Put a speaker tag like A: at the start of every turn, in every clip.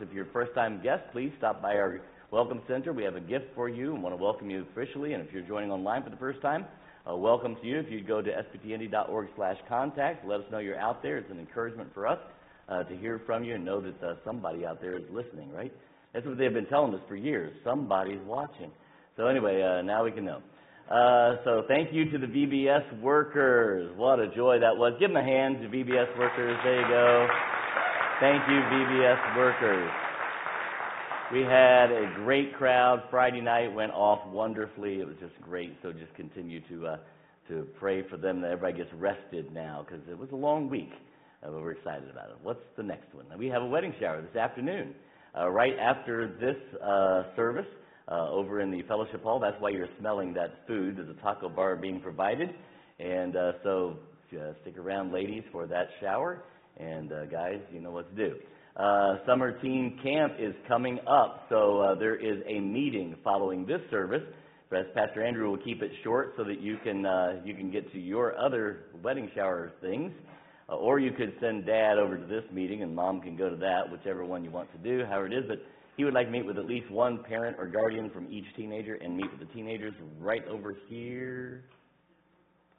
A: If you're a first-time guest, please stop by our Welcome Center. We have a gift for you and want to welcome you officially. And if you're joining online for the first time, uh, welcome to you. If you go to sbtindy.org slash contact, let us know you're out there. It's an encouragement for us uh, to hear from you and know that uh, somebody out there is listening, right? That's what they've been telling us for years. Somebody's watching. So anyway, uh, now we can know. Uh, so thank you to the VBS workers. What a joy that was. Give them a hand to VBS workers. There you go. Thank you, VBS workers. We had a great crowd. Friday night went off wonderfully. It was just great. So just continue to uh, to pray for them that everybody gets rested now because it was a long week. Uh, but we're excited about it. What's the next one? We have a wedding shower this afternoon. Uh, right after this uh, service, uh, over in the fellowship hall. That's why you're smelling that food. There's a taco bar being provided. And uh, so stick around, ladies, for that shower. And uh, guys, you know what to do. Uh, summer teen camp is coming up, so uh, there is a meeting following this service. Pastor Andrew will keep it short so that you can uh, you can get to your other wedding shower things, uh, or you could send Dad over to this meeting and Mom can go to that, whichever one you want to do, however it is. But he would like to meet with at least one parent or guardian from each teenager and meet with the teenagers right over here.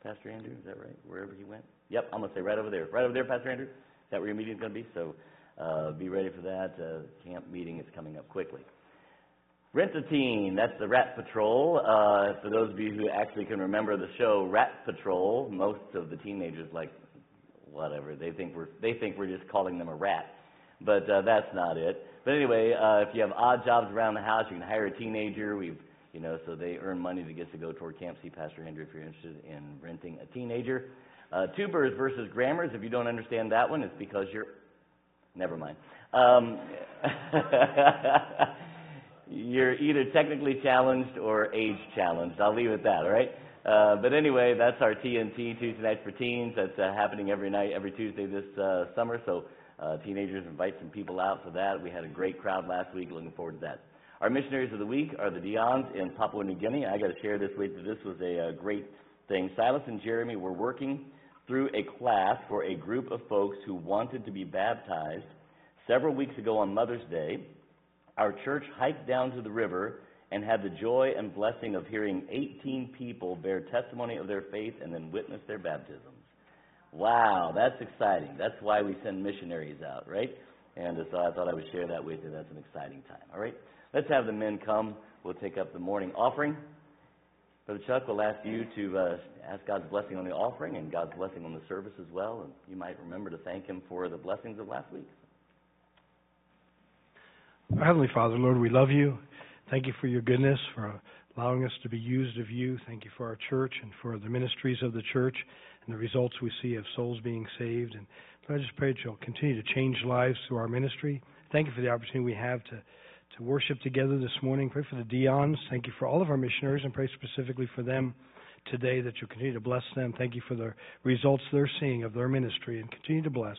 A: Pastor Andrew, is that right? Wherever he went? Yep, I'm going to say right over there. Right over there, Pastor Andrew? That where your meeting is going to be? So uh, be ready for that. Uh, camp meeting is coming up quickly. Rent a Teen, that's the Rat Patrol. Uh, for those of you who actually can remember the show Rat Patrol, most of the teenagers like whatever they think we're they think we're just calling them a rat, but uh, that's not it. But anyway, uh, if you have odd jobs around the house, you can hire a teenager. We've, you know, so they earn money to get to go toward Camp See Pastor Andrew if you're interested in renting a teenager. Uh, tubers versus grammars. If you don't understand that one, it's because you're. Never mind. Um, you're either technically challenged or age challenged. I'll leave it at that. All right. Uh, but anyway, that's our TNT Tuesday nights for teens. That's uh, happening every night, every Tuesday this uh, summer. So uh, teenagers, invite some people out for that. We had a great crowd last week. Looking forward to that. Our missionaries of the week are the Dions in Papua New Guinea. I got to share this with you. This was a, a uh, great thing. Silas and Jeremy were working through a class for a group of folks who wanted to be baptized. Several weeks ago on Mother's Day, our church hiked down to the river and had the joy and blessing of hearing 18 people bear testimony of their faith and then witness their baptisms. Wow, that's exciting. That's why we send missionaries out, right? And so I thought I would share that with you. That's an exciting time. All right, let's have the men come. We'll take up the morning offering. Brother Chuck will ask you to uh, ask God's blessing on the offering and God's blessing on the service as well. And you might remember to thank Him for the blessings of last week.
B: Our Heavenly Father, Lord, we love you. Thank you for your goodness, for allowing us to be used of you. Thank you for our church and for the ministries of the church and the results we see of souls being saved. And I just pray that you'll continue to change lives through our ministry. Thank you for the opportunity we have to, worship together this morning. Pray for the Dions. Thank you for all of our missionaries and pray specifically for them today that you'll continue to bless them. Thank you for the results they're seeing of their ministry and continue to bless.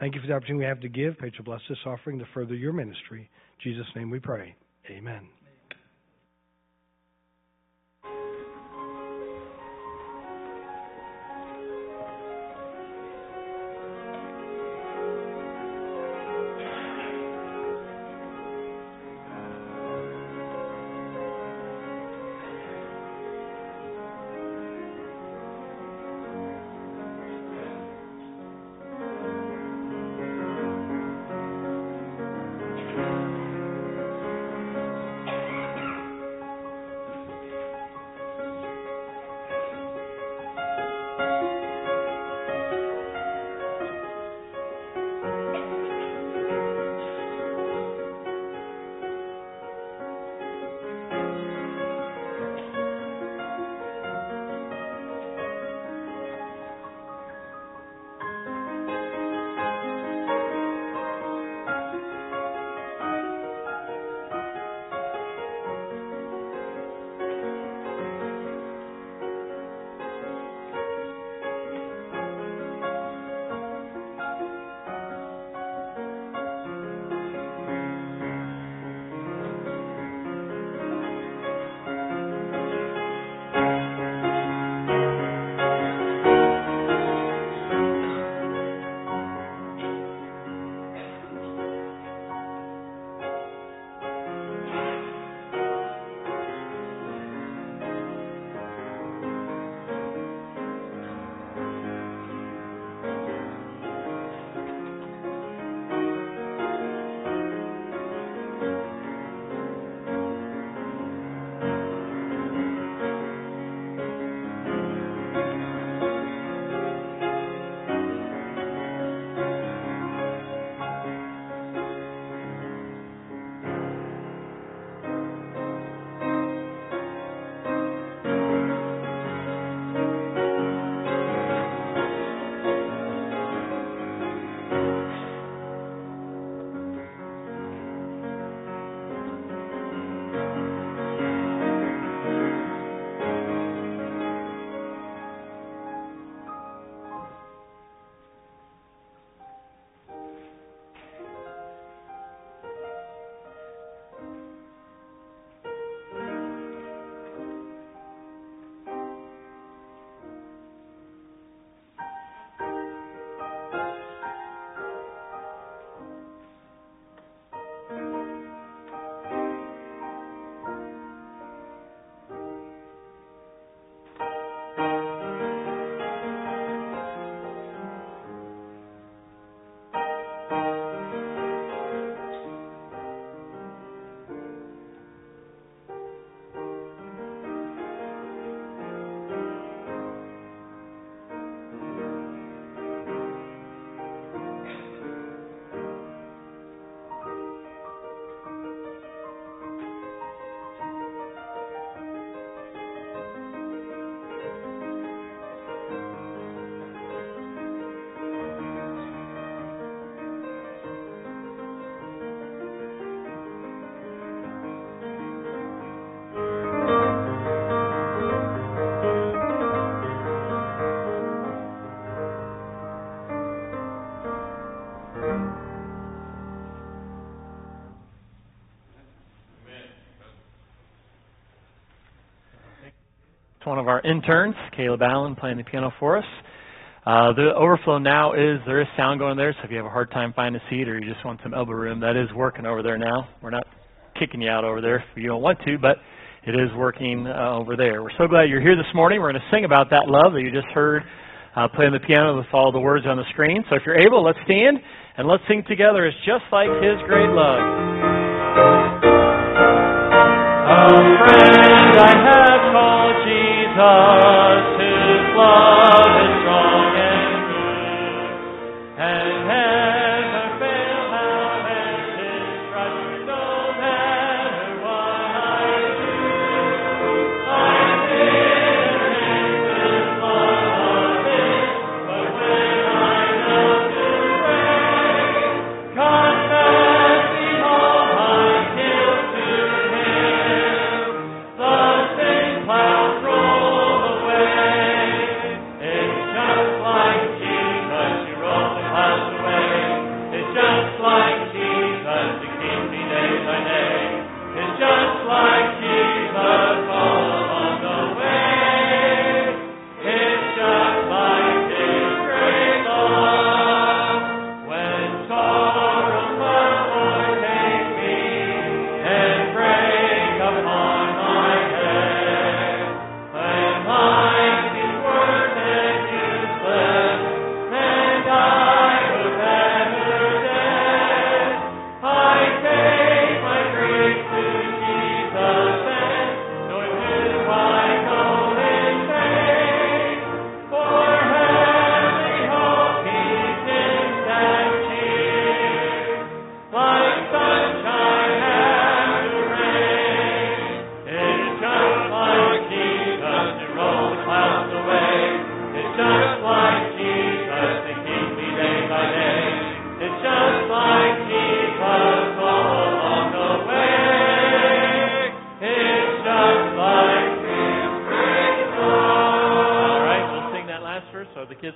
B: Thank you for the opportunity we have to give. Pray to bless this offering to further your ministry. In Jesus' name we pray. Amen.
C: Of our interns, Caleb Allen, playing the piano for us. Uh, the overflow now is there is sound going there, so if you have a hard time finding a seat or you just want some elbow room, that is working over there now. We're not kicking you out over there if you don't want to, but it is working uh, over there. We're so glad you're here this morning. We're going to sing about that love that you just heard uh, playing the piano with all the words on the screen. So if you're able, let's stand and let's sing together. It's just like His great love. A friend I have called Jesus, His love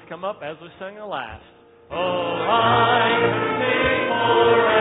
C: come up as we sing the last. Oh, I could sing forever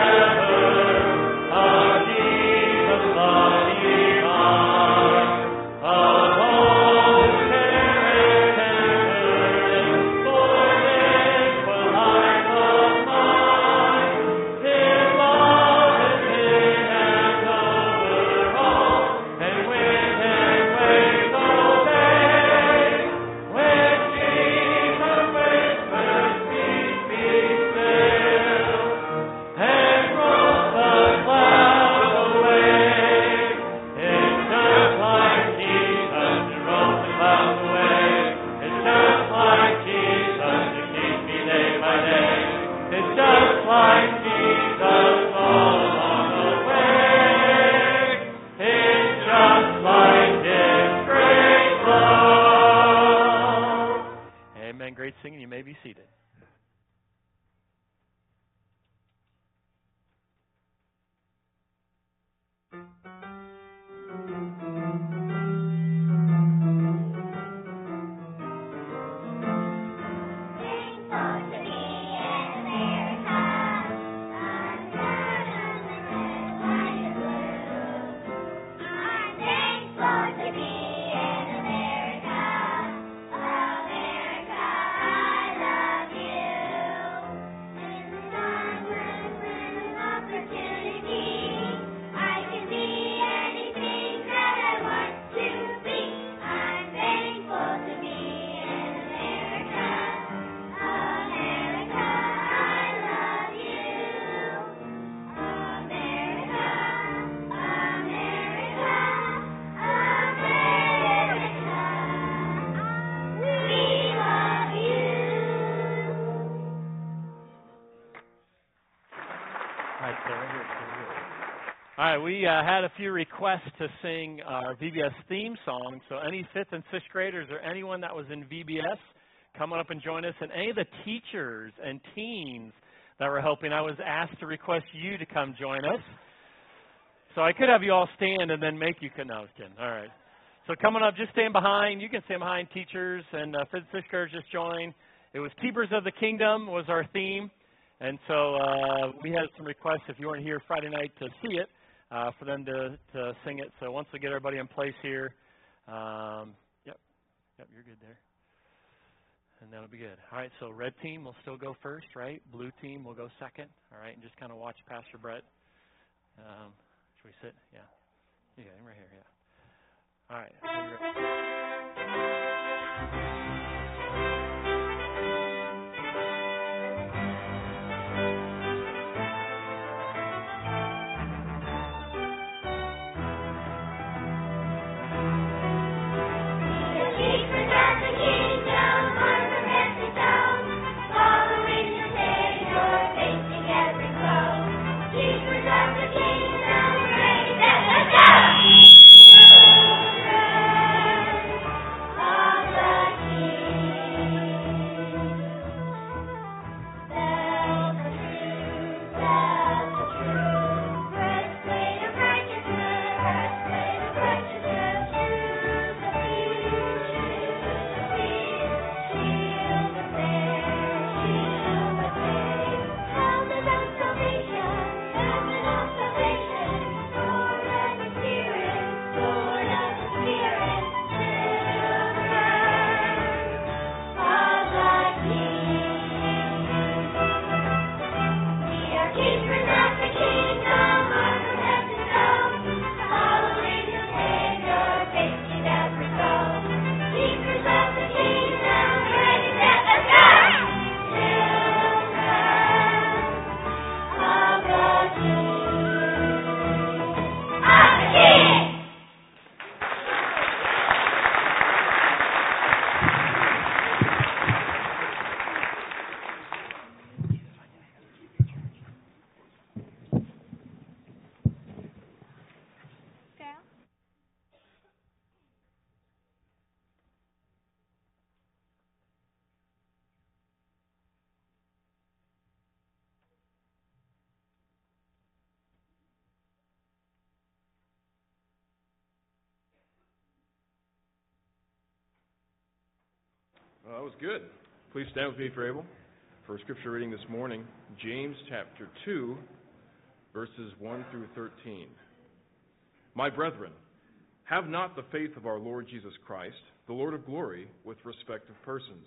D: we
C: uh, had a few requests to sing our VBS theme song. So any fifth and sixth graders or anyone that was in VBS, come on up and join us. And any of the teachers and teens that were helping, I was asked to request you to come join us. So I could have you all stand and then make you come. No. All right. So coming up, just stand behind. You can stand behind teachers and uh, fifth and sixth graders just join. It was Keepers of the Kingdom was our theme. And so uh, we had some requests if you weren't here Friday night to see it, uh, for them to, to sing it. So once we get everybody in place here, um, yep, Yep, you're good there. And that'll be good. All right, so red team will still go first, right? Blue team will go second. All right, and just kind of watch Pastor Brett. Um, should we sit? Yeah. Yeah, right here, yeah. All right.
E: Was good. Please stand with me if you're able. For scripture reading this morning, James chapter 2, verses 1 through 13. My brethren, have not the faith of our Lord Jesus Christ, the Lord of glory, with respect of persons.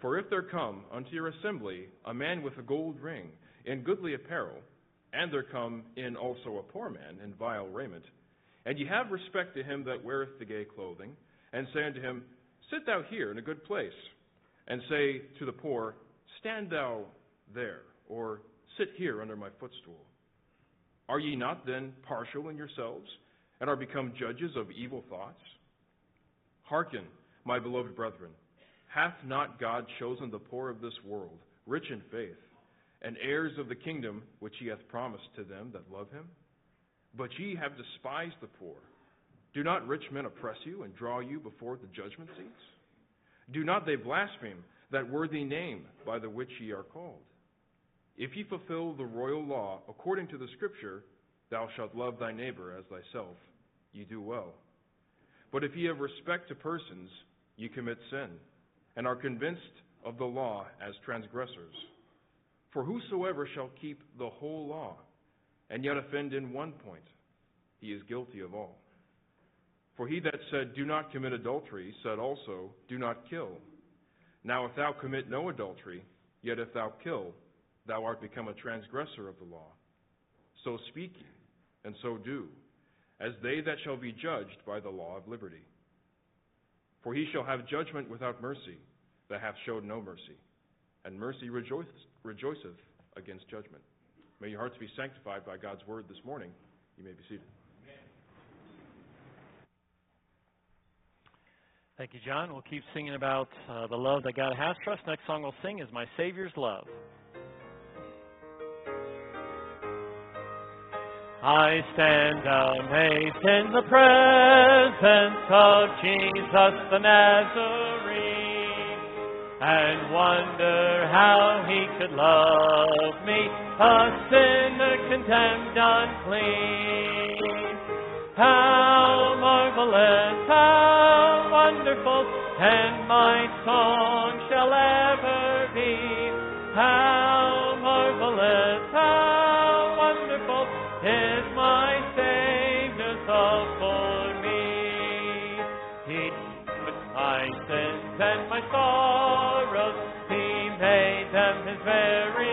E: For if there come unto your assembly a man with a gold ring, in goodly apparel, and there come in also a poor man in vile raiment, and ye have respect to him that weareth the gay clothing, and say unto him, Sit thou here in a good place, and say to the poor, Stand thou there, or sit here under my footstool. Are ye not then partial in yourselves, and are become judges of evil thoughts? Hearken, my beloved brethren, hath not God chosen the poor of this world, rich in faith, and heirs of the kingdom which he hath promised to them that love him? But ye have despised the poor. Do not rich men oppress you and draw you before the judgment seats? Do not they blaspheme that worthy name by the which ye are called? If ye fulfill the royal law according to the Scripture, thou shalt love thy neighbor as thyself, ye do well. But if ye have respect to persons, ye commit sin, and are convinced of the law as transgressors. For whosoever shall keep the whole law, and yet offend in one point, he is guilty of all. For he that said, Do not commit adultery, said also, Do not kill. Now if thou commit no adultery, yet if thou kill, thou art become a transgressor of the law. So speak ye, and so do, as they that shall be judged by the law of liberty. For he shall have judgment without mercy, that hath showed no mercy, and mercy rejoiceth, rejoiceth against judgment. May your hearts be sanctified by God's word this morning. You may be seated.
C: Thank you, John. We'll keep singing about uh, the love that God has for us. Next song we'll sing is My Savior's Love. I stand amazed in the presence of Jesus the Nazarene and wonder how he could love me, a sinner condemned unclean. How marvelous, how wonderful, and my song shall ever be. How marvelous, how wonderful is my Savior's love for me. He took my sins and my sorrows, He made them His very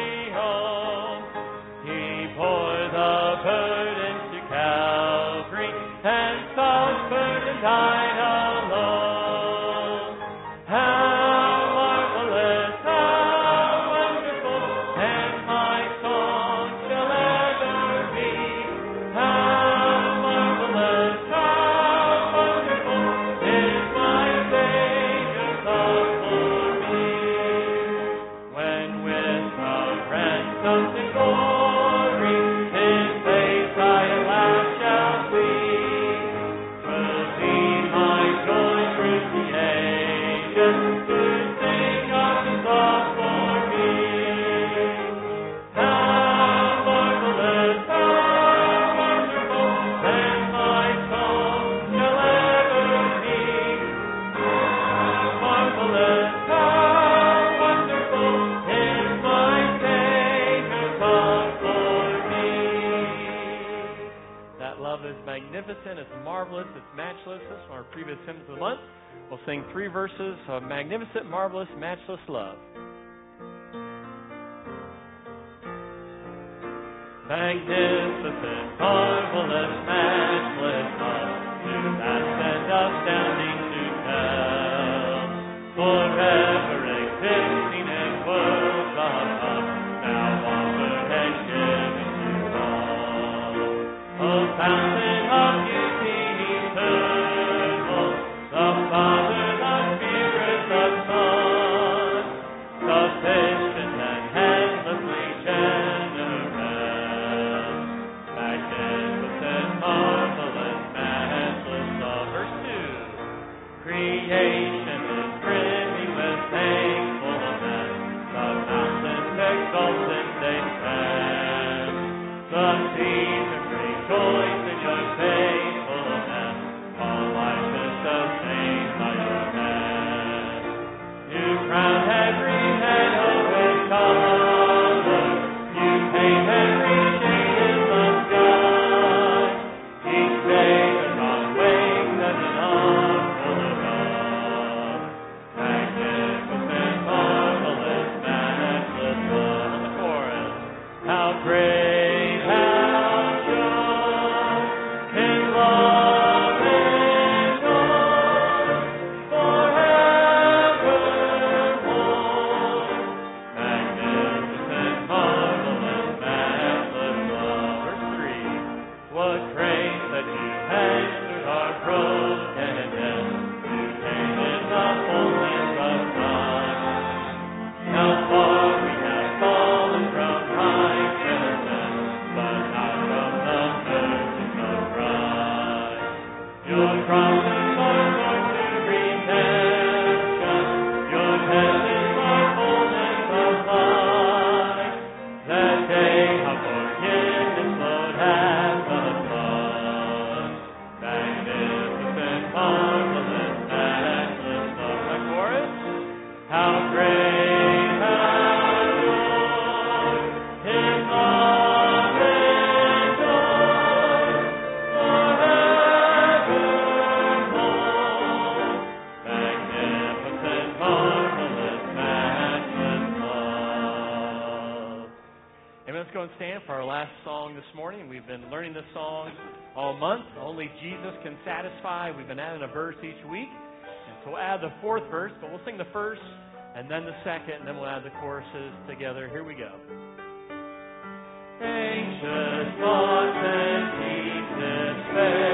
C: the month. We'll sing three verses of Magnificent, Marvelous, Matchless Love. Magnificent, marvelous, matchless love, too vast and astounding to tell. Forever existing in worlds above, now offered and given to all. O fountain of creation. learning this song all month. Only Jesus can satisfy. We've been adding a verse each week. And so we'll add the fourth verse, but we'll sing the first and then the second, and then we'll add the choruses together. Here we go. Anxious thoughts and deep despair.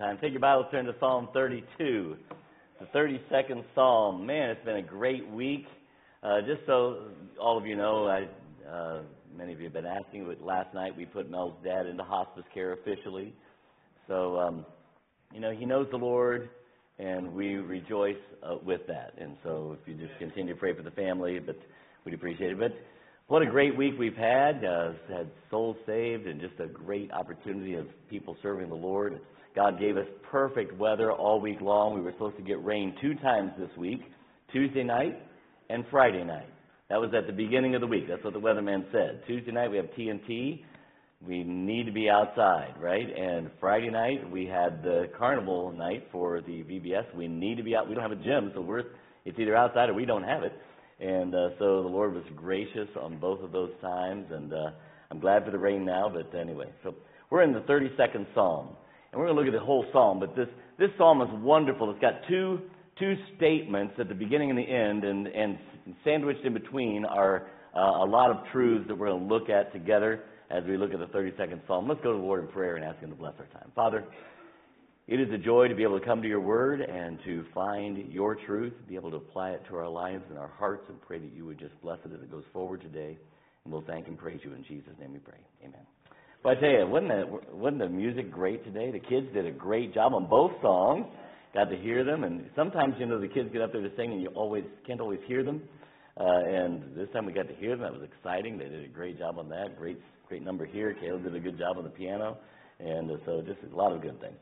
A: time. Take your Bible, turn to Psalm 32, the 32nd Psalm. Man, it's been a great week. Uh, just so all of you know, I, uh, many of you have been asking, but last night we put Mel's dad into hospice care officially. So, um, you know, he knows the Lord, and we rejoice uh, with that. And so if you just continue to pray for the family, but we'd appreciate it. But what a great week we've had. Uh, had souls saved and just a great opportunity of people serving the Lord. God gave us perfect weather all week long. We were supposed to get rain two times this week Tuesday night and Friday night. That was at the beginning of the week. That's what the weatherman said. Tuesday night we have TNT. We need to be outside, right? And Friday night we had the carnival night for the VBS. We need to be out. We don't have a gym, so we're it's either outside or we don't have it. And uh, so the Lord was gracious on both of those times. And uh, I'm glad for the rain now, but anyway. So we're in the 32nd Psalm and we're going to look at the whole Psalm. But this this Psalm is wonderful. It's got two two statements at the beginning and the end, and and sandwiched in between are uh, a lot of truths that we're going to look at together as we look at the 32nd Psalm. Let's go to the Lord in prayer and ask Him to bless our time. Father, it is a joy to be able to come to your word and to find your truth, be able to apply it to our lives and our hearts, and pray that you would just bless it as it goes forward today. And we'll thank and praise you in Jesus' name we pray. Amen. But I tell you, wasn't the, wasn't the music great today? The kids did a great job on both songs. Got to hear them, and sometimes you know the kids get up there to sing, and you always can't always hear them. Uh, and this time we got to hear them. That was exciting. They did a great job on that. Great, great number here. Caleb did a good job on the piano, and uh, so just a lot of good things.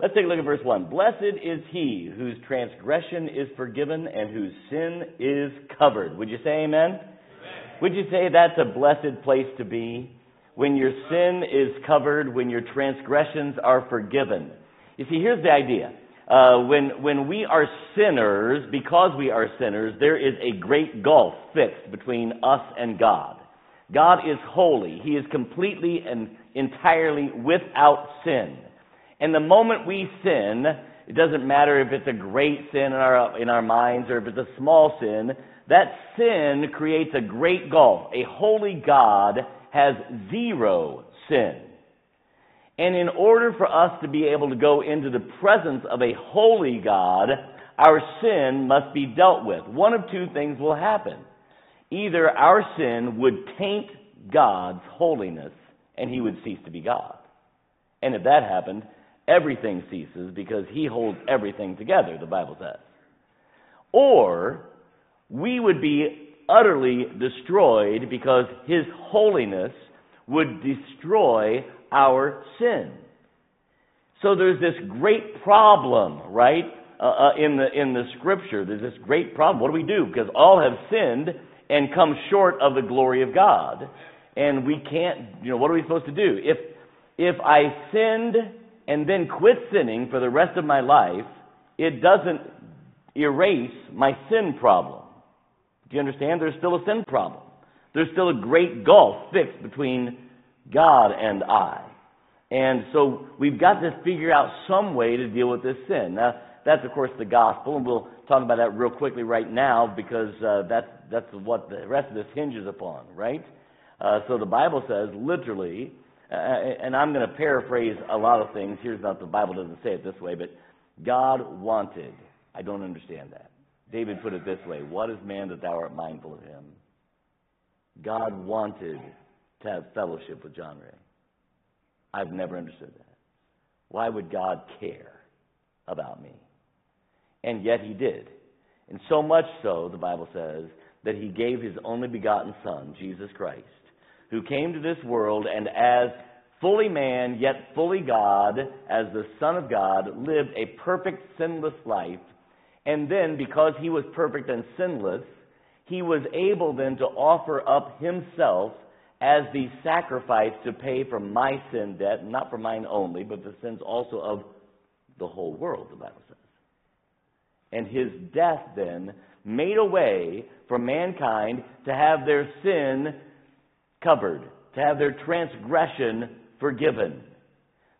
A: Let's take a look at verse one. Blessed is he whose transgression is forgiven and whose sin is covered. Would you say amen? amen? Would you say that's a blessed place to be? When your sin is covered, when your transgressions are forgiven. You see, here's the idea. Uh, when, when we are sinners, because we are sinners, there is a great gulf fixed between us and God. God is holy. He is completely and entirely without sin. And the moment we sin, it doesn't matter if it's a great sin in our, in our minds or if it's a small sin, that sin creates a great gulf. A holy God has zero sin. And in order for us to be able to go into the presence of a holy God, our sin must be dealt with. One of two things will happen. Either our sin would taint God's holiness and he would cease to be God. And if that happened, everything ceases because he holds everything together, the Bible says. Or we would be utterly destroyed because his holiness would destroy our sin. So there's this great problem, right, uh, uh, in the in the scripture. There's this great problem. What do we do? Because all have sinned and come short of the glory of God, and we can't. You know, what are we supposed to do? If if I sinned and then quit sinning for the rest of my life, it doesn't erase my sin problem. Do you understand? There's still a sin problem. There's still a great gulf fixed between God and I. And so we've got to figure out some way to deal with this sin. Now, that's, of course, the gospel, and we'll talk about that real quickly right now because uh, that's, that's what the rest of this hinges upon, right? Uh, so the Bible says, literally, uh, and I'm going to paraphrase a lot of things. Here's not the Bible doesn't say it this way, but God wanted. I don't understand that. David put it this way What is man that thou art mindful of him? God wanted to have fellowship with John Ray. I've never understood that. Why would God care about me? And yet he did. And so much so, the Bible says, that he gave his only begotten Son, Jesus Christ, who came to this world and as fully man, yet fully God, as the Son of God, lived a perfect, sinless life. And then, because he was perfect and sinless, he was able then to offer up himself as the sacrifice to pay for my sin debt, not for mine only, but the sins also of the whole world, the Bible says. And his death then made a way for mankind to have their sin covered, to have their transgression forgiven.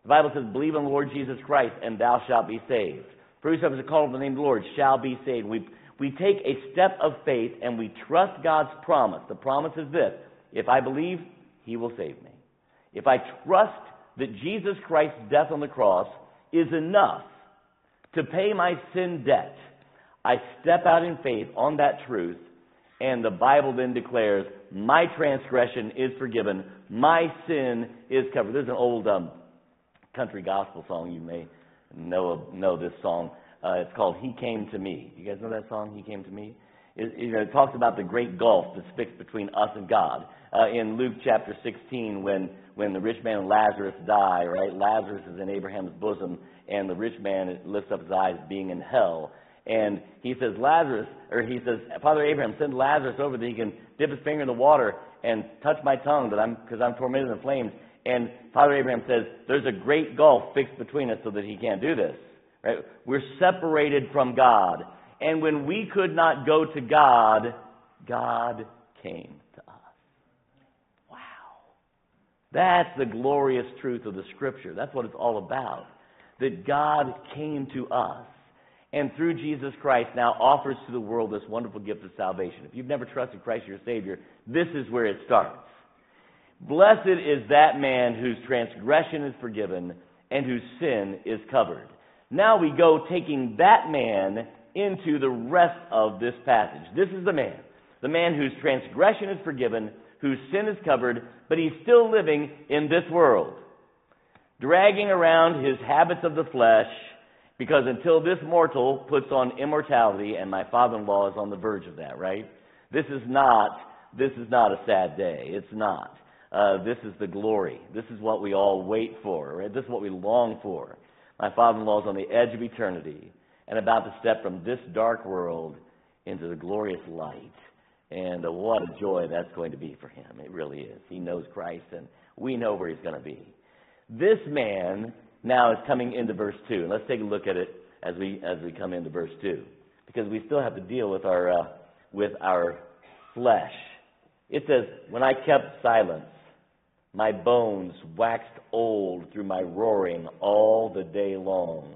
A: The Bible says, Believe on the Lord Jesus Christ, and thou shalt be saved. For whosoever is called on the name of the Lord shall be saved. We, we take a step of faith and we trust God's promise. The promise is this if I believe, he will save me. If I trust that Jesus Christ's death on the cross is enough to pay my sin debt, I step out in faith on that truth, and the Bible then declares, My transgression is forgiven, my sin is covered. There's an old um, country gospel song. You may know, know this song. Uh, it's called He Came to Me. You guys know that song, He Came to Me? It, you know, it talks about the great gulf that's fixed between us and God. Uh, in Luke chapter 16, when, when the rich man and Lazarus die, right? Lazarus is in Abraham's bosom, and the rich man lifts up his eyes being in hell. And he says, Lazarus, or he says, Father Abraham, send Lazarus over that he can dip his finger in the water and touch my tongue that I'm, because I'm tormented in flames. And Father Abraham says, there's a great gulf fixed between us so that he can't do this. Right? We're separated from God. And when we could not go to God, God came to us. Wow. That's the glorious truth of the Scripture. That's what it's all about. That God came to us and through Jesus Christ now offers to the world this wonderful gift of salvation. If you've never trusted Christ your Savior, this is where it starts. Blessed is that man whose transgression is forgiven and whose sin is covered. Now we go taking that man into the rest of this passage. This is the man. The man whose transgression is forgiven, whose sin is covered, but he's still living in this world, dragging around his habits of the flesh, because until this mortal puts on immortality, and my father-in-law is on the verge of that, right? This is not, this is not a sad day. It's not. Uh, this is the glory. This is what we all wait for. Right? This is what we long for. My father-in-law is on the edge of eternity and about to step from this dark world into the glorious light. And uh, what a joy that's going to be for him. It really is. He knows Christ, and we know where he's going to be. This man now is coming into verse 2. And let's take a look at it as we, as we come into verse 2. Because we still have to deal with our, uh, with our flesh. It says, When I kept silence, my bones waxed old through my roaring all the day long.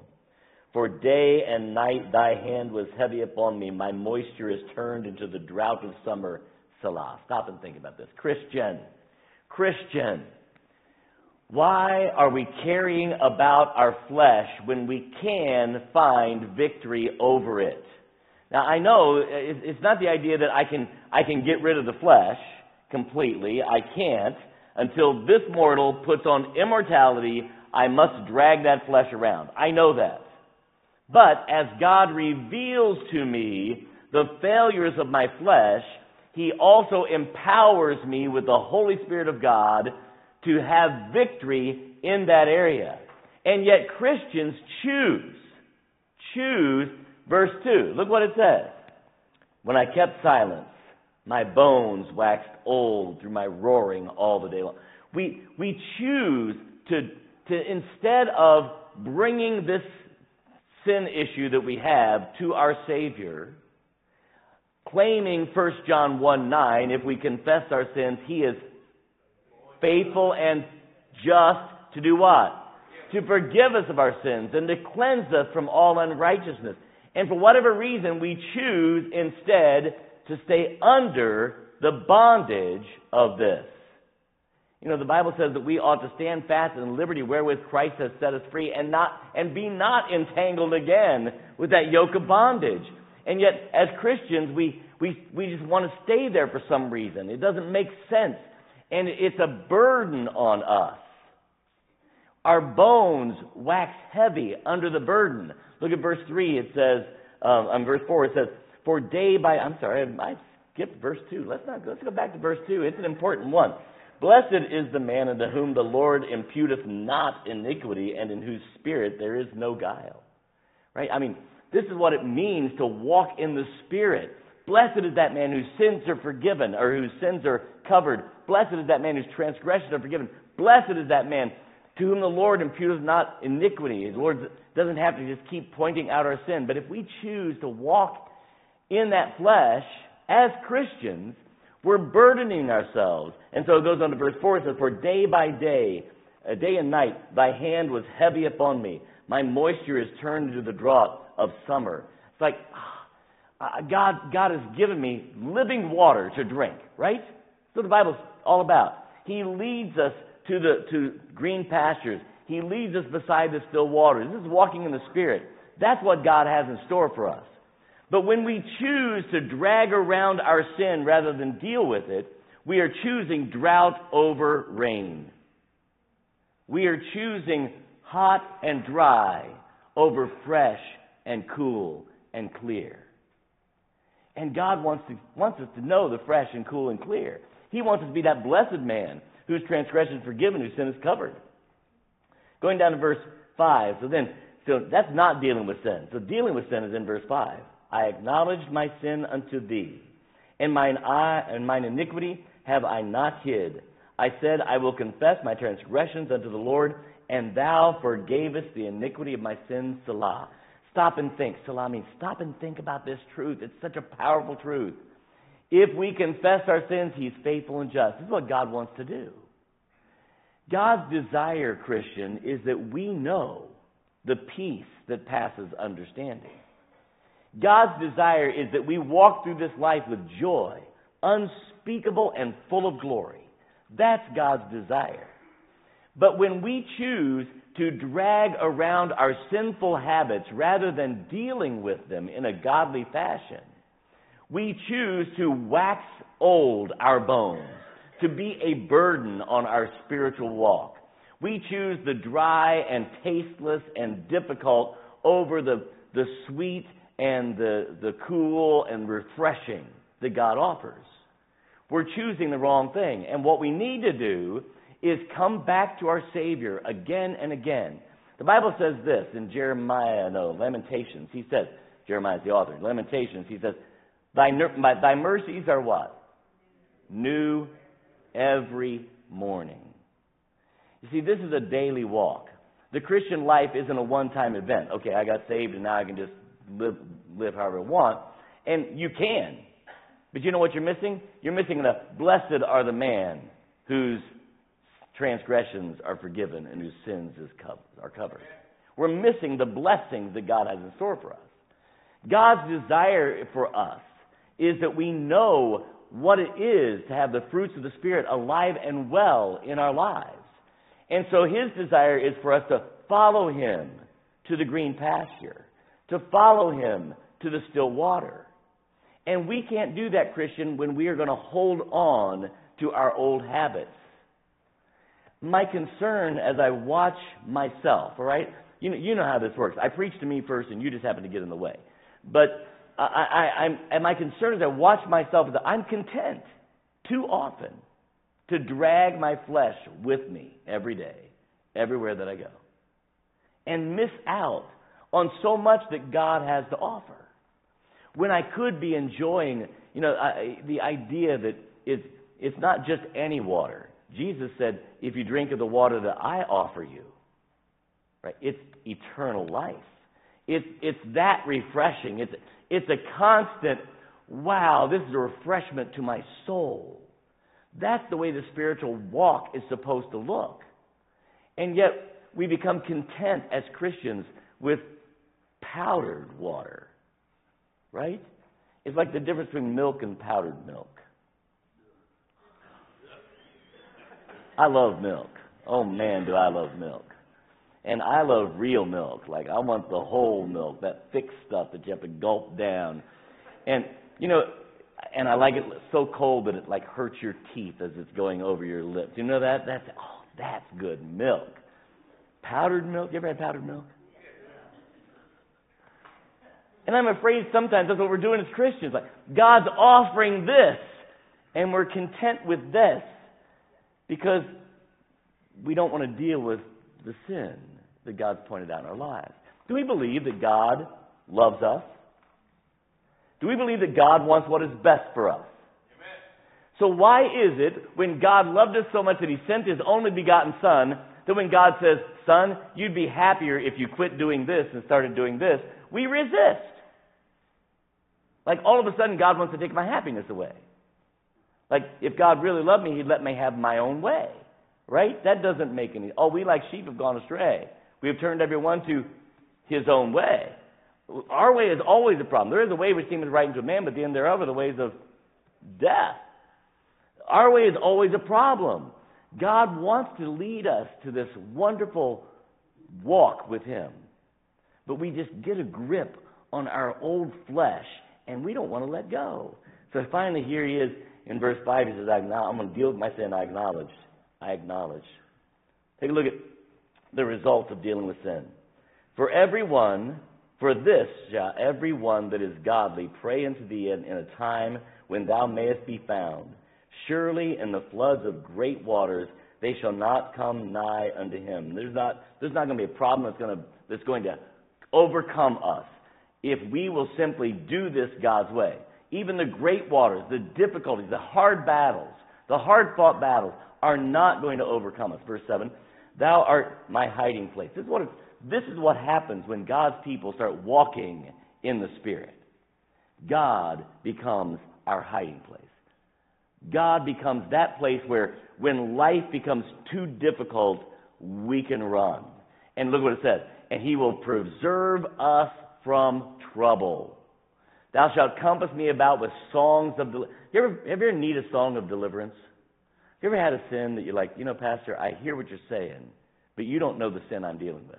A: For day and night thy hand was heavy upon me. My moisture is turned into the drought of summer. Selah. Stop and think about this. Christian, Christian, why are we carrying about our flesh when we can find victory over it? Now I know it's not the idea that I can I can get rid of the flesh completely. I can't until this mortal puts on immortality. I must drag that flesh around. I know that. But as God reveals to me the failures of my flesh, He also empowers me with the Holy Spirit of God to have victory in that area. And yet Christians choose, choose verse 2. Look what it says. When I kept silence, my bones waxed old through my roaring all the day long. We, we choose to, to, instead of bringing this sin issue that we have to our Savior, claiming 1 John 1 9, if we confess our sins, He is faithful and just to do what? To forgive us of our sins and to cleanse us from all unrighteousness. And for whatever reason, we choose instead to stay under the bondage of this. You know, the Bible says that we ought to stand fast in liberty wherewith Christ has set us free and not and be not entangled again with that yoke of bondage. And yet, as Christians, we, we, we just want to stay there for some reason. It doesn't make sense. And it's a burden on us. Our bones wax heavy under the burden. Look at verse 3. It says, um, on verse 4, it says, For day by, I'm sorry, I skipped verse 2. Let's not, let's go back to verse 2. It's an important one. Blessed is the man unto whom the Lord imputeth not iniquity, and in whose spirit there is no guile. Right? I mean, this is what it means to walk in the Spirit. Blessed is that man whose sins are forgiven, or whose sins are covered. Blessed is that man whose transgressions are forgiven. Blessed is that man to whom the Lord imputeth not iniquity. The Lord doesn't have to just keep pointing out our sin. But if we choose to walk in that flesh as Christians, we're burdening ourselves. And so it goes on to verse 4. It says, For day by day, uh, day and night, thy hand was heavy upon me. My moisture is turned into the drought of summer. It's like, uh, God, God has given me living water to drink, right? That's what the Bible's all about. He leads us to, the, to green pastures. He leads us beside the still waters. This is walking in the Spirit. That's what God has in store for us. But when we choose to drag around our sin rather than deal with it, we are choosing drought over rain. We are choosing hot and dry over fresh and cool and clear. And God wants, to, wants us to know the fresh and cool and clear. He wants us to be that blessed man whose transgression is forgiven, whose sin is covered. Going down to verse 5. So then, So that's not dealing with sin. So dealing with sin is in verse 5. I acknowledged my sin unto thee, and mine, eye, and mine iniquity have I not hid. I said, I will confess my transgressions unto the Lord, and thou forgavest the iniquity of my sins, Selah. Stop and think. Selah means stop and think about this truth. It's such a powerful truth. If we confess our sins, He's faithful and just. This is what God wants to do. God's desire, Christian, is that we know the peace that passes understanding. God's desire is that we walk through this life with joy, unspeakable and full of glory. That's God's desire. But when we choose to drag around our sinful habits rather than dealing with them in a godly fashion, we choose to wax old our bones, to be a burden on our spiritual walk. We choose the dry and tasteless and difficult over the, the sweet and the, the cool and refreshing that God offers. We're choosing the wrong thing. And what we need to do is come back to our Savior again and again. The Bible says this in Jeremiah, no, Lamentations. He says, Jeremiah is the author, Lamentations, he says, Thy, thy mercies are what? New every morning. You see, this is a daily walk. The Christian life isn't a one time event. Okay, I got saved and now I can just live, live however I want. And you can. But you know what you're missing? You're missing the blessed are the man whose transgressions are forgiven and whose sins is co- are covered. We're missing the blessings that God has in store for us. God's desire for us is that we know what it is to have the fruits of the Spirit alive and well in our lives. And so his desire is for us to follow him to the green pasture, to follow him to the still water. And we can't do that, Christian, when we are going to hold on to our old habits. My concern as I watch myself, all right? You know, you know how this works. I preach to me first, and you just happen to get in the way. But I, I, I'm, and my concern as I watch myself is that I'm content too often to drag my flesh with me every day, everywhere that I go, and miss out on so much that God has to offer. When I could be enjoying, you know, I, the idea that it's, it's not just any water. Jesus said, if you drink of the water that I offer you, right, it's eternal life. It's, it's that refreshing. It's, it's a constant, wow, this is a refreshment to my soul. That's the way the spiritual walk is supposed to look. And yet, we become content as Christians with powdered water. Right? It's like the difference between milk and powdered milk. I love milk. Oh man, do I love milk. And I love real milk. Like I want the whole milk, that thick stuff that you have to gulp down. And you know, and I like it so cold that it like hurts your teeth as it's going over your lips. You know that? That's oh, that's good milk. Powdered milk. You ever had powdered milk? And I'm afraid sometimes that's what we're doing as Christians. Like God's offering this, and we're content with this because we don't want to deal with the sin that God's pointed out in our lives. Do we believe that God loves us? Do we believe that God wants what is best for us? Amen. So why is it when God loved us so much that he sent his only begotten son, that when God says, son, you'd be happier if you quit doing this and started doing this, we resist. Like all of a sudden God wants to take my happiness away. Like if God really loved me, he'd let me have my own way. Right? That doesn't make any oh, we like sheep have gone astray. We have turned everyone to his own way. Our way is always a problem. There is a way which seems right unto a man, but the end thereof are the ways of death. Our way is always a problem. God wants to lead us to this wonderful walk with Him. But we just get a grip on our old flesh, and we don't want to let go. So finally, here He is in verse 5. He says, I'm going to deal with my sin. I acknowledge. I acknowledge. Take a look at the result of dealing with sin. For everyone for this shall every one that is godly pray unto thee in, in a time when thou mayest be found. Surely in the floods of great waters they shall not come nigh unto him. There's not, there's not going to be a problem that's going to, that's going to overcome us if we will simply do this God's way. Even the great waters, the difficulties, the hard battles, the hard fought battles are not going to overcome us. Verse 7 Thou art my hiding place. This is what, this is what happens when God's people start walking in the Spirit. God becomes our hiding place. God becomes that place where when life becomes too difficult, we can run. And look what it says. And he will preserve us from trouble. Thou shalt compass me about with songs of deliverance. You ever, have you ever need a song of deliverance? You ever had a sin that you're like, you know, Pastor, I hear what you're saying, but you don't know the sin I'm dealing with.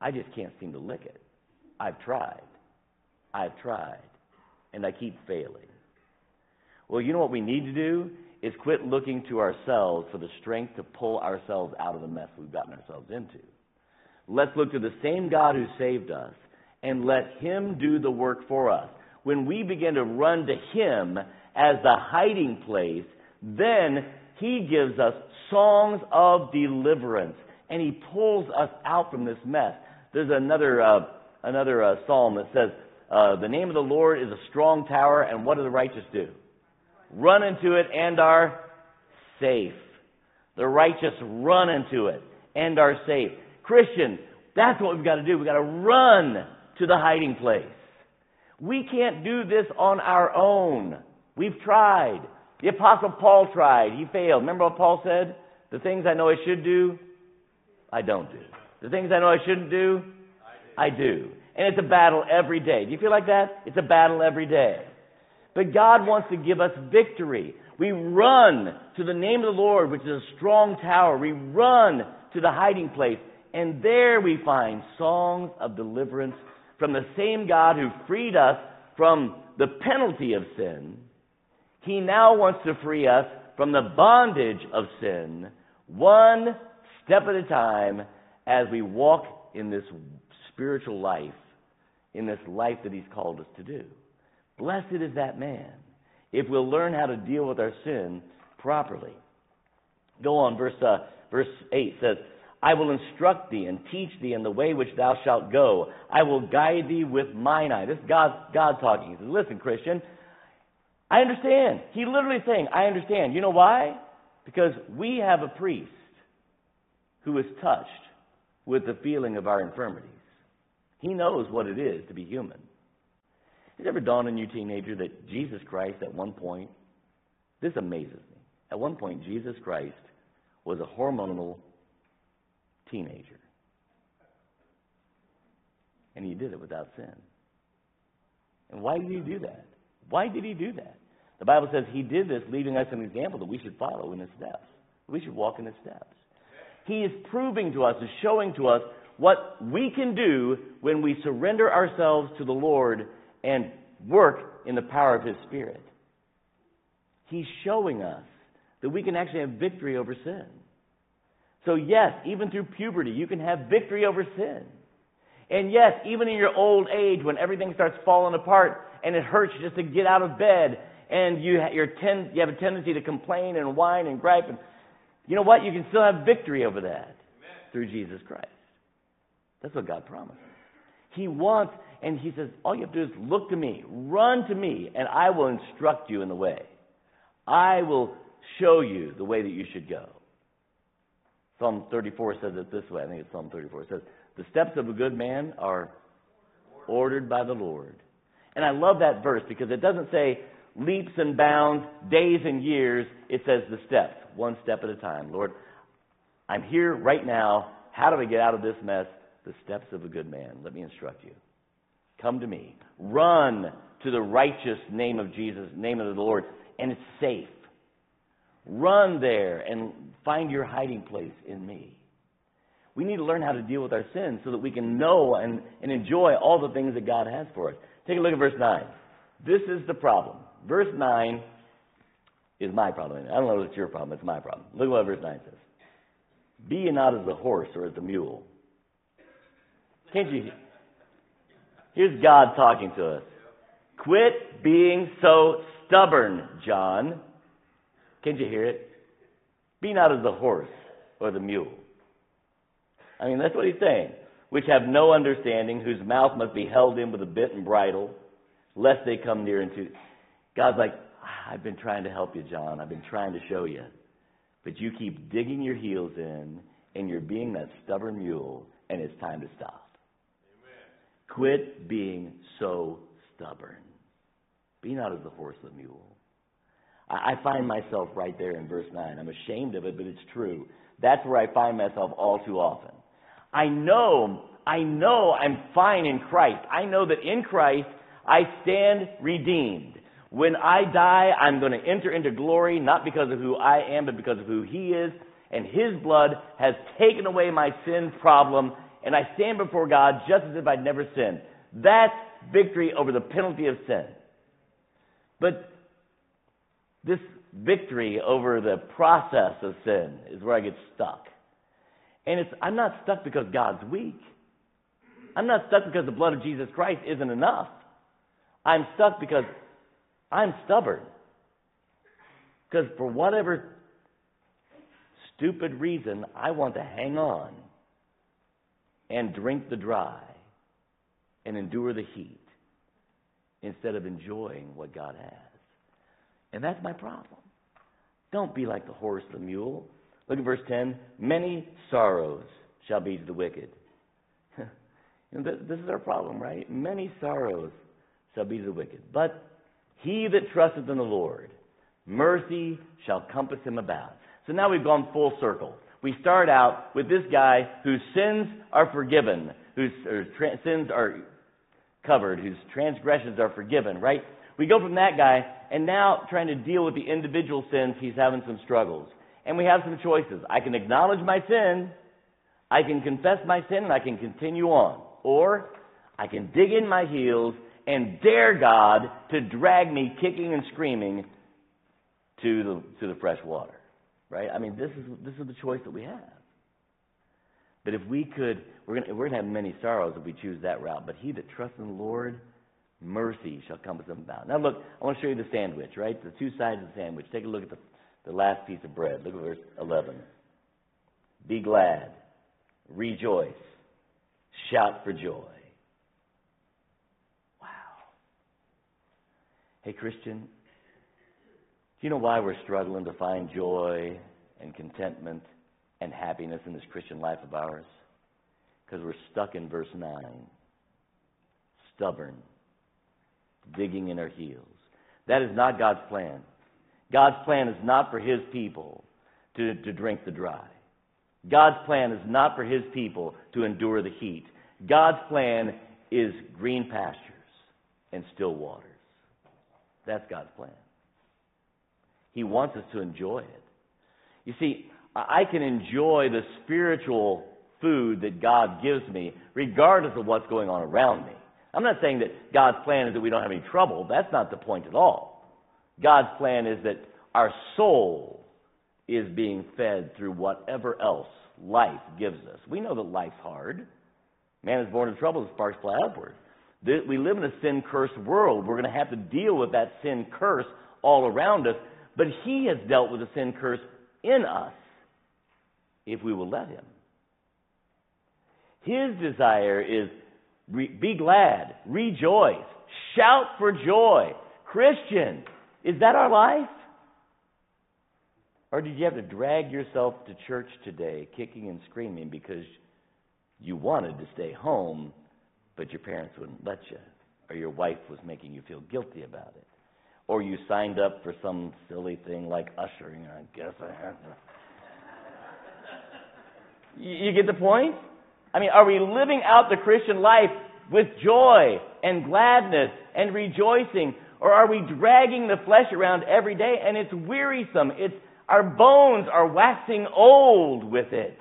A: I just can't seem to lick it. I've tried. I've tried. And I keep failing. Well, you know what we need to do? Is quit looking to ourselves for the strength to pull ourselves out of the mess we've gotten ourselves into. Let's look to the same God who saved us and let Him do the work for us. When we begin to run to Him as the hiding place, then He gives us songs of deliverance and He pulls us out from this mess. There's another, uh, another uh, psalm that says, uh, The name of the Lord is a strong tower, and what do the righteous do? Run into it and are safe. The righteous run into it and are safe. Christian, that's what we've got to do. We've got to run to the hiding place. We can't do this on our own. We've tried. The Apostle Paul tried. He failed. Remember what Paul said? The things I know I should do, I don't do. The things I know I shouldn't do, I do. And it's a battle every day. Do you feel like that? It's a battle every day. But God wants to give us victory. We run to the name of the Lord, which is a strong tower. We run to the hiding place. And there we find songs of deliverance from the same God who freed us from the penalty of sin. He now wants to free us from the bondage of sin, one step at a time, as we walk in this spiritual life, in this life that He's called us to do. Blessed is that man if we'll learn how to deal with our sin properly. Go on, verse, uh, verse 8 says, I will instruct thee and teach thee in the way which thou shalt go. I will guide thee with mine eye. This is God, God talking. He says, Listen, Christian, I understand. He literally saying, I understand. You know why? Because we have a priest who is touched with the feeling of our infirmities. He knows what it is to be human. Has it ever dawned on you, teenager, that Jesus Christ at one point, this amazes me. At one point, Jesus Christ was a hormonal teenager. And he did it without sin. And why did he do that? Why did he do that? The Bible says he did this, leaving us an example that we should follow in his steps. We should walk in his steps. He is proving to us, is showing to us what we can do when we surrender ourselves to the Lord and work in the power of his Spirit. He's showing us that we can actually have victory over sin. So, yes, even through puberty, you can have victory over sin. And yes, even in your old age, when everything starts falling apart and it hurts just to get out of bed, and you, ten- you have a tendency to complain and whine and gripe, and you know what? You can still have victory over that Amen. through Jesus Christ. That's what God promised. He wants, and He says, all you have to do is look to me, run to me, and I will instruct you in the way. I will show you the way that you should go. Psalm 34 says it this way. I think it's Psalm 34. It says, The steps of a good man are ordered by the Lord. And I love that verse because it doesn't say leaps and bounds, days and years. It says the steps, one step at a time. Lord, I'm here right now. How do I get out of this mess? The steps of a good man. Let me instruct you. Come to me. Run to the righteous name of Jesus, name of the Lord, and it's safe. Run there and find your hiding place in me. We need to learn how to deal with our sins so that we can know and, and enjoy all the things that God has for us. Take a look at verse 9. This is the problem. Verse 9 is my problem. I don't know if it's your problem, it's my problem. Look at what verse 9 says. Be ye not as the horse or as the mule. Can't you? Hear? Here's God talking to us. Quit being so stubborn, John. Can't you hear it? Be not as the horse or the mule. I mean, that's what he's saying. which have no understanding, whose mouth must be held in with a bit and bridle, lest they come near into. God's like, "Ah, I've been trying to help you, John. I've been trying to show you. But you keep digging your heels in, and you're being that stubborn mule, and it's time to stop. Quit being so stubborn. Be not as the horse or the mule. I, find myself right there in verse 9. I'm ashamed of it, but it's true. That's where I find myself all too often. I know, I know I'm fine in Christ. I know that in Christ I stand redeemed. When I die, I'm going to enter into glory, not because of who I am, but because of who He is. And His blood has taken away my sin problem, and I stand before God just as if I'd never sinned. That's victory over the penalty of sin. But this victory over the process of sin is where I get stuck. And it's, I'm not stuck because God's weak. I'm not stuck because the blood of Jesus Christ isn't enough. I'm stuck because I'm stubborn. Because for whatever stupid reason, I want to hang on and drink the dry and endure the heat instead of enjoying what God has. And that's my problem. Don't be like the horse, the mule. Look at verse 10. Many sorrows shall be to the wicked. You know, th- this is our problem, right? Many sorrows shall be to the wicked. But he that trusteth in the Lord, mercy shall compass him about. So now we've gone full circle. We start out with this guy whose sins are forgiven, whose sins are covered, whose transgressions are forgiven, right? We go from that guy, and now trying to deal with the individual sins, he's having some struggles. And we have some choices. I can acknowledge my sin, I can confess my sin, and I can continue on. Or I can dig in my heels and dare God to drag me kicking and screaming to the, to the fresh water. Right? I mean, this is, this is the choice that we have. But if we could, we're going we're to have many sorrows if we choose that route. But he that trusts in the Lord, mercy shall compass him about. Now, look, I want to show you the sandwich, right? The two sides of the sandwich. Take a look at the, the last piece of bread. Look at verse 11. Be glad, rejoice, shout for joy. Wow. Hey, Christian, do you know why we're struggling to find joy and contentment and happiness in this Christian life of ours? Because we're stuck in verse 9. Stubborn, digging in our heels. That is not God's plan. God's plan is not for His people to, to drink the dry. God's plan is not for His people to endure the heat. God's plan is green pastures and still waters. That's God's plan. He wants us to enjoy it. You see, I can enjoy the spiritual food that God gives me regardless of what's going on around me. I'm not saying that God's plan is that we don't have any trouble. That's not the point at all. God's plan is that our soul is being fed through whatever else life gives us. We know that life's hard. Man is born in trouble, the sparks fly upward. We live in a sin cursed world. We're going to have to deal with that sin curse all around us. But He has dealt with the sin curse in us if we will let Him. His desire is re- be glad, rejoice, shout for joy. Christian, is that our life? Or did you have to drag yourself to church today kicking and screaming because you wanted to stay home, but your parents wouldn't let you? Or your wife was making you feel guilty about it? Or you signed up for some silly thing like ushering, I guess I have to. You you get the point? I mean, are we living out the Christian life with joy and gladness and rejoicing? Or are we dragging the flesh around every day and it's wearisome? It's, our bones are waxing old with it.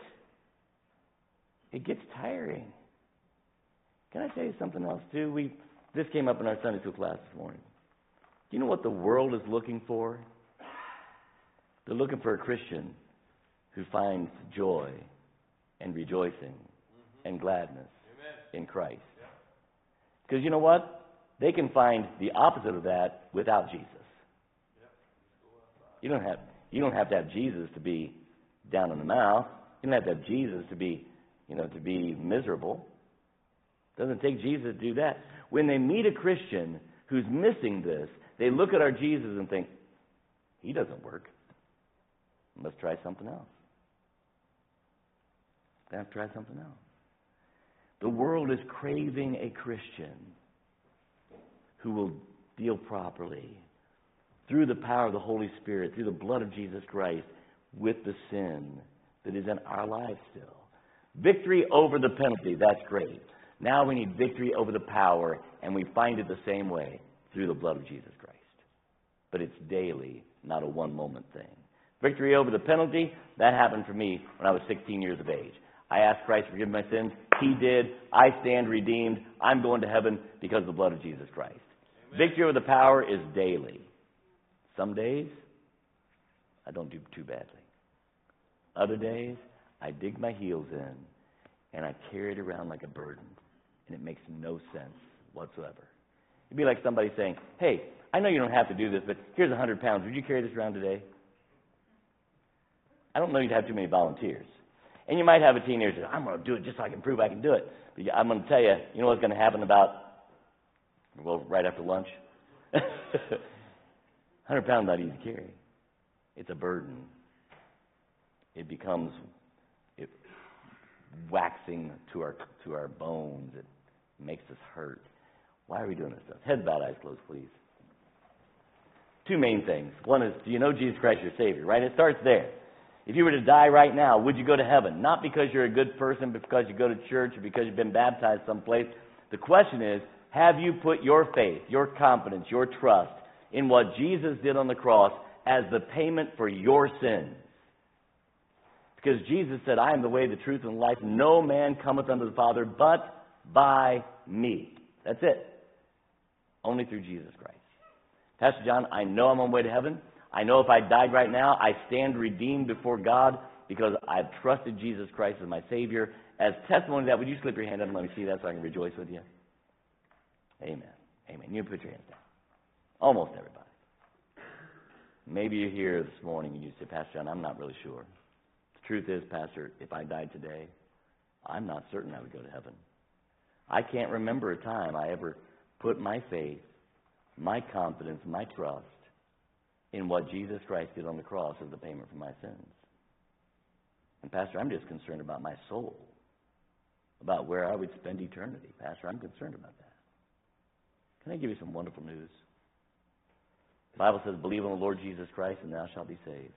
A: It gets tiring. Can I tell you something else too? We, this came up in our Sunday school class this morning. Do you know what the world is looking for? They're looking for a Christian who finds joy and rejoicing and gladness in Christ. Because you know what? They can find the opposite of that without Jesus. You don't have you don't have to have Jesus to be down in the mouth. You don't have to have Jesus to be, you know, to be miserable. Doesn't take Jesus to do that. When they meet a Christian who's missing this, they look at our Jesus and think, he doesn't work. Let's try something else. Let's try something else. The world is craving a Christian who will deal properly through the power of the Holy Spirit, through the blood of Jesus Christ, with the sin that is in our lives still. Victory over the penalty, that's great. Now we need victory over the power, and we find it the same way through the blood of Jesus Christ. But it's daily, not a one moment thing. Victory over the penalty, that happened for me when I was 16 years of age. I asked Christ to forgive my sins. He did. I stand redeemed. I'm going to heaven because of the blood of Jesus Christ. Victory over the power is daily. Some days, I don't do too badly. Other days, I dig my heels in and I carry it around like a burden, and it makes no sense whatsoever. It'd be like somebody saying, Hey, I know you don't have to do this, but here's 100 pounds. Would you carry this around today? I don't know you'd have too many volunteers. And you might have a teenager I'm going to do it just so I can prove I can do it. But I'm going to tell you, you know what's going to happen about, well, right after lunch? 100 pounds not easy to carry. It's a burden. It becomes it, waxing to our to our bones. It makes us hurt. Why are we doing this stuff? Head bowed, eyes closed, please. Two main things. One is, do you know Jesus Christ your Savior? Right? It starts there. If you were to die right now, would you go to heaven? Not because you're a good person, but because you go to church or because you've been baptized someplace. The question is, have you put your faith, your confidence, your trust in what Jesus did on the cross as the payment for your sins? Because Jesus said, I am the way, the truth, and the life. No man cometh unto the Father but by me. That's it. Only through Jesus Christ. Pastor John, I know I'm on my way to heaven. I know if I died right now, I stand redeemed before God because I've trusted Jesus Christ as my Savior. As testimony to that, would you slip your hand up and let me see that so I can rejoice with you? Amen. Amen. You put your hands down. Almost everybody. Maybe you're here this morning and you say, Pastor John, I'm not really sure. The truth is, Pastor, if I died today, I'm not certain I would go to heaven. I can't remember a time I ever put my faith, my confidence, my trust in what Jesus Christ did on the cross as the payment for my sins. And, Pastor, I'm just concerned about my soul, about where I would spend eternity. Pastor, I'm concerned about that. Can I give you some wonderful news? The Bible says, Believe on the Lord Jesus Christ, and thou shalt be saved.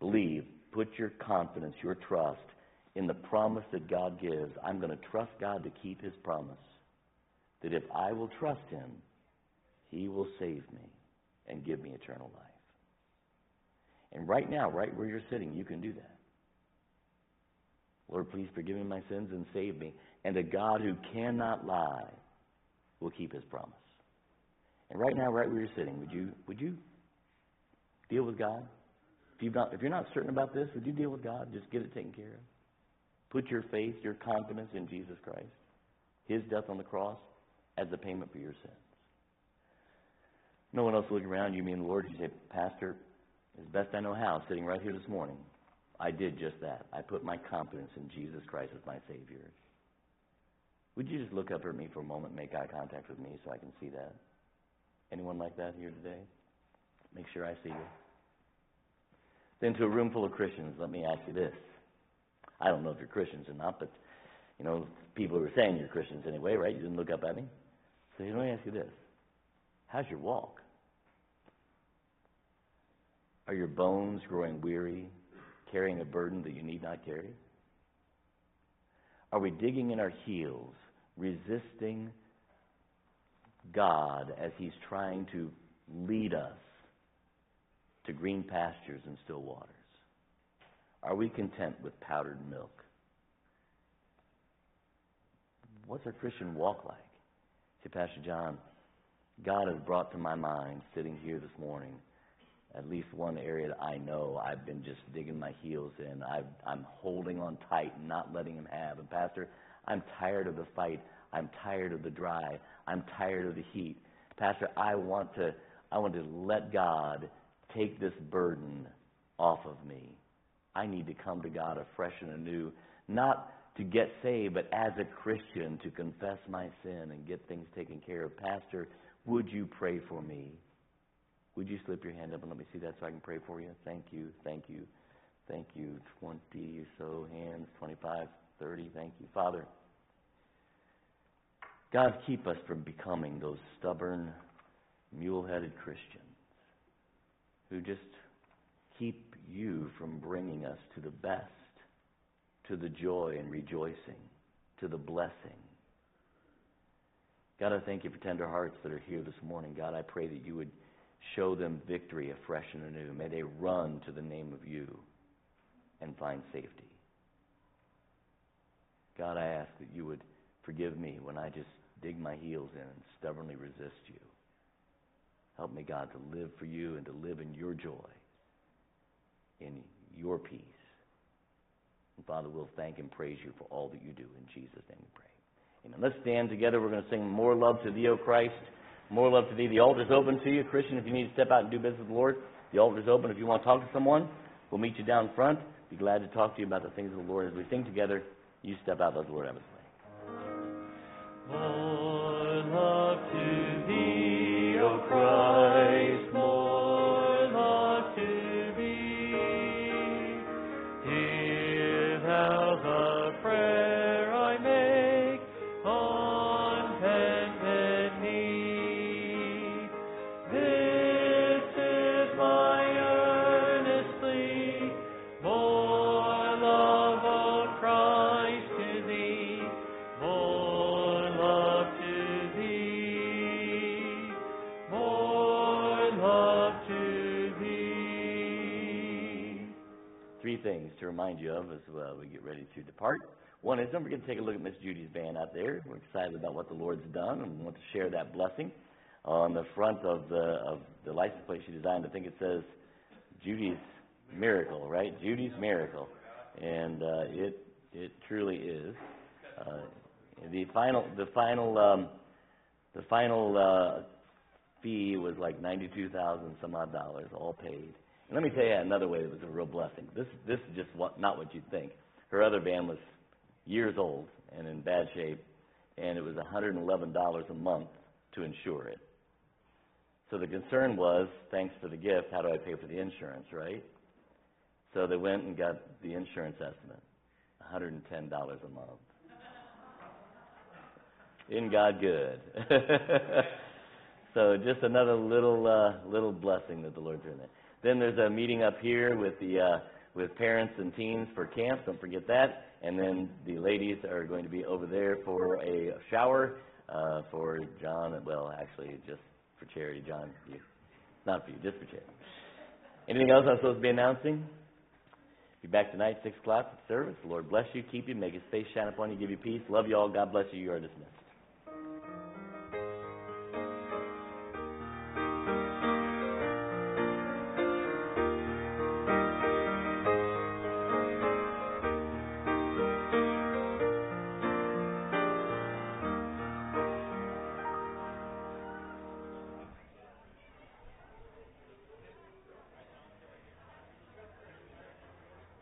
A: Believe, put your confidence, your trust in the promise that God gives. I'm going to trust God to keep his promise. That if I will trust him, he will save me and give me eternal life. And right now, right where you're sitting, you can do that. Lord, please forgive me my sins and save me. And a God who cannot lie will keep his promise. And right now, right where you're sitting, would you would you deal with God? If you've not if you're not certain about this, would you deal with God? Just get it taken care of. Put your faith, your confidence in Jesus Christ, His death on the cross, as the payment for your sins. No one else looking around, you mean the Lord, you say, Pastor, as best I know how, sitting right here this morning, I did just that. I put my confidence in Jesus Christ as my Savior. Would you just look up at me for a moment, make eye contact with me so I can see that? Anyone like that here today? Make sure I see you. Then to a room full of Christians, let me ask you this. I don't know if you're Christians or not, but you know, people who are saying you're Christians anyway, right? You didn't look up at me. So let me ask you this. How's your walk? Are your bones growing weary, carrying a burden that you need not carry? Are we digging in our heels, resisting God as He's trying to lead us to green pastures and still waters? Are we content with powdered milk? What's our Christian walk like? See, Pastor John, God has brought to my mind, sitting here this morning, at least one area that I know I've been just digging my heels in. i am holding on tight and not letting Him have. And, Pastor, I'm tired of the fight. I'm tired of the dry. I'm tired of the heat. Pastor, I want to, I want to let God take this burden off of me. I need to come to God afresh and anew, not to get saved, but as a Christian to confess my sin and get things taken care of. Pastor, would you pray for me? Would you slip your hand up and let me see that so I can pray for you? Thank you, thank you, thank you. 20 or so hands, 25, 30, thank you. Father, God, keep us from becoming those stubborn, mule headed Christians who just keep you from bringing us to the best, to the joy and rejoicing, to the blessing. God, I thank you for tender hearts that are here this morning. God, I pray that you would show them victory afresh and anew. May they run to the name of you and find safety. God, I ask that you would forgive me when I just dig my heels in and stubbornly resist you. Help me, God, to live for you and to live in your joy, in your peace. And Father, we'll thank and praise you for all that you do. In Jesus' name we pray. Amen. Let's stand together. We're going to sing More Love to Thee, O Christ. More love to thee. The altar's open to you. Christian, if you need to step out and do business with the Lord, the altar's open. If you want to talk to someone, we'll meet you down front. Be glad to talk to you about the things of the Lord. As we sing together, you step out, let the Lord have his way.
C: More love to thee, O Christ,
A: things to remind you of as uh, we get ready to depart. One is don't forget to take a look at Miss Judy's band out there. We're excited about what the Lord's done and want to share that blessing. On the front of the of the license plate she designed, I think it says Judy's miracle, right? Judy's miracle, and uh, it it truly is. Uh, the final the final um, the final uh, fee was like ninety two thousand some odd dollars, all paid. Let me tell you another way that was a real blessing. This this is just what, not what you'd think. Her other band was years old and in bad shape, and it was $111 a month to insure it. So the concern was, thanks for the gift, how do I pay for the insurance, right? So they went and got the insurance estimate, $110 a month. Isn't God good? so just another little uh, little blessing that the Lord's doing there. Then there's a meeting up here with the uh, with parents and teens for camp. Don't forget that. And then the ladies are going to be over there for a shower uh, for John. Well, actually, just for charity, John. You, not for you, just for charity. Anything else I'm supposed to be announcing? Be back tonight, six o'clock for service. Lord bless you, keep you, make His face shine upon you, give you peace. Love you all. God bless you. You are dismissed.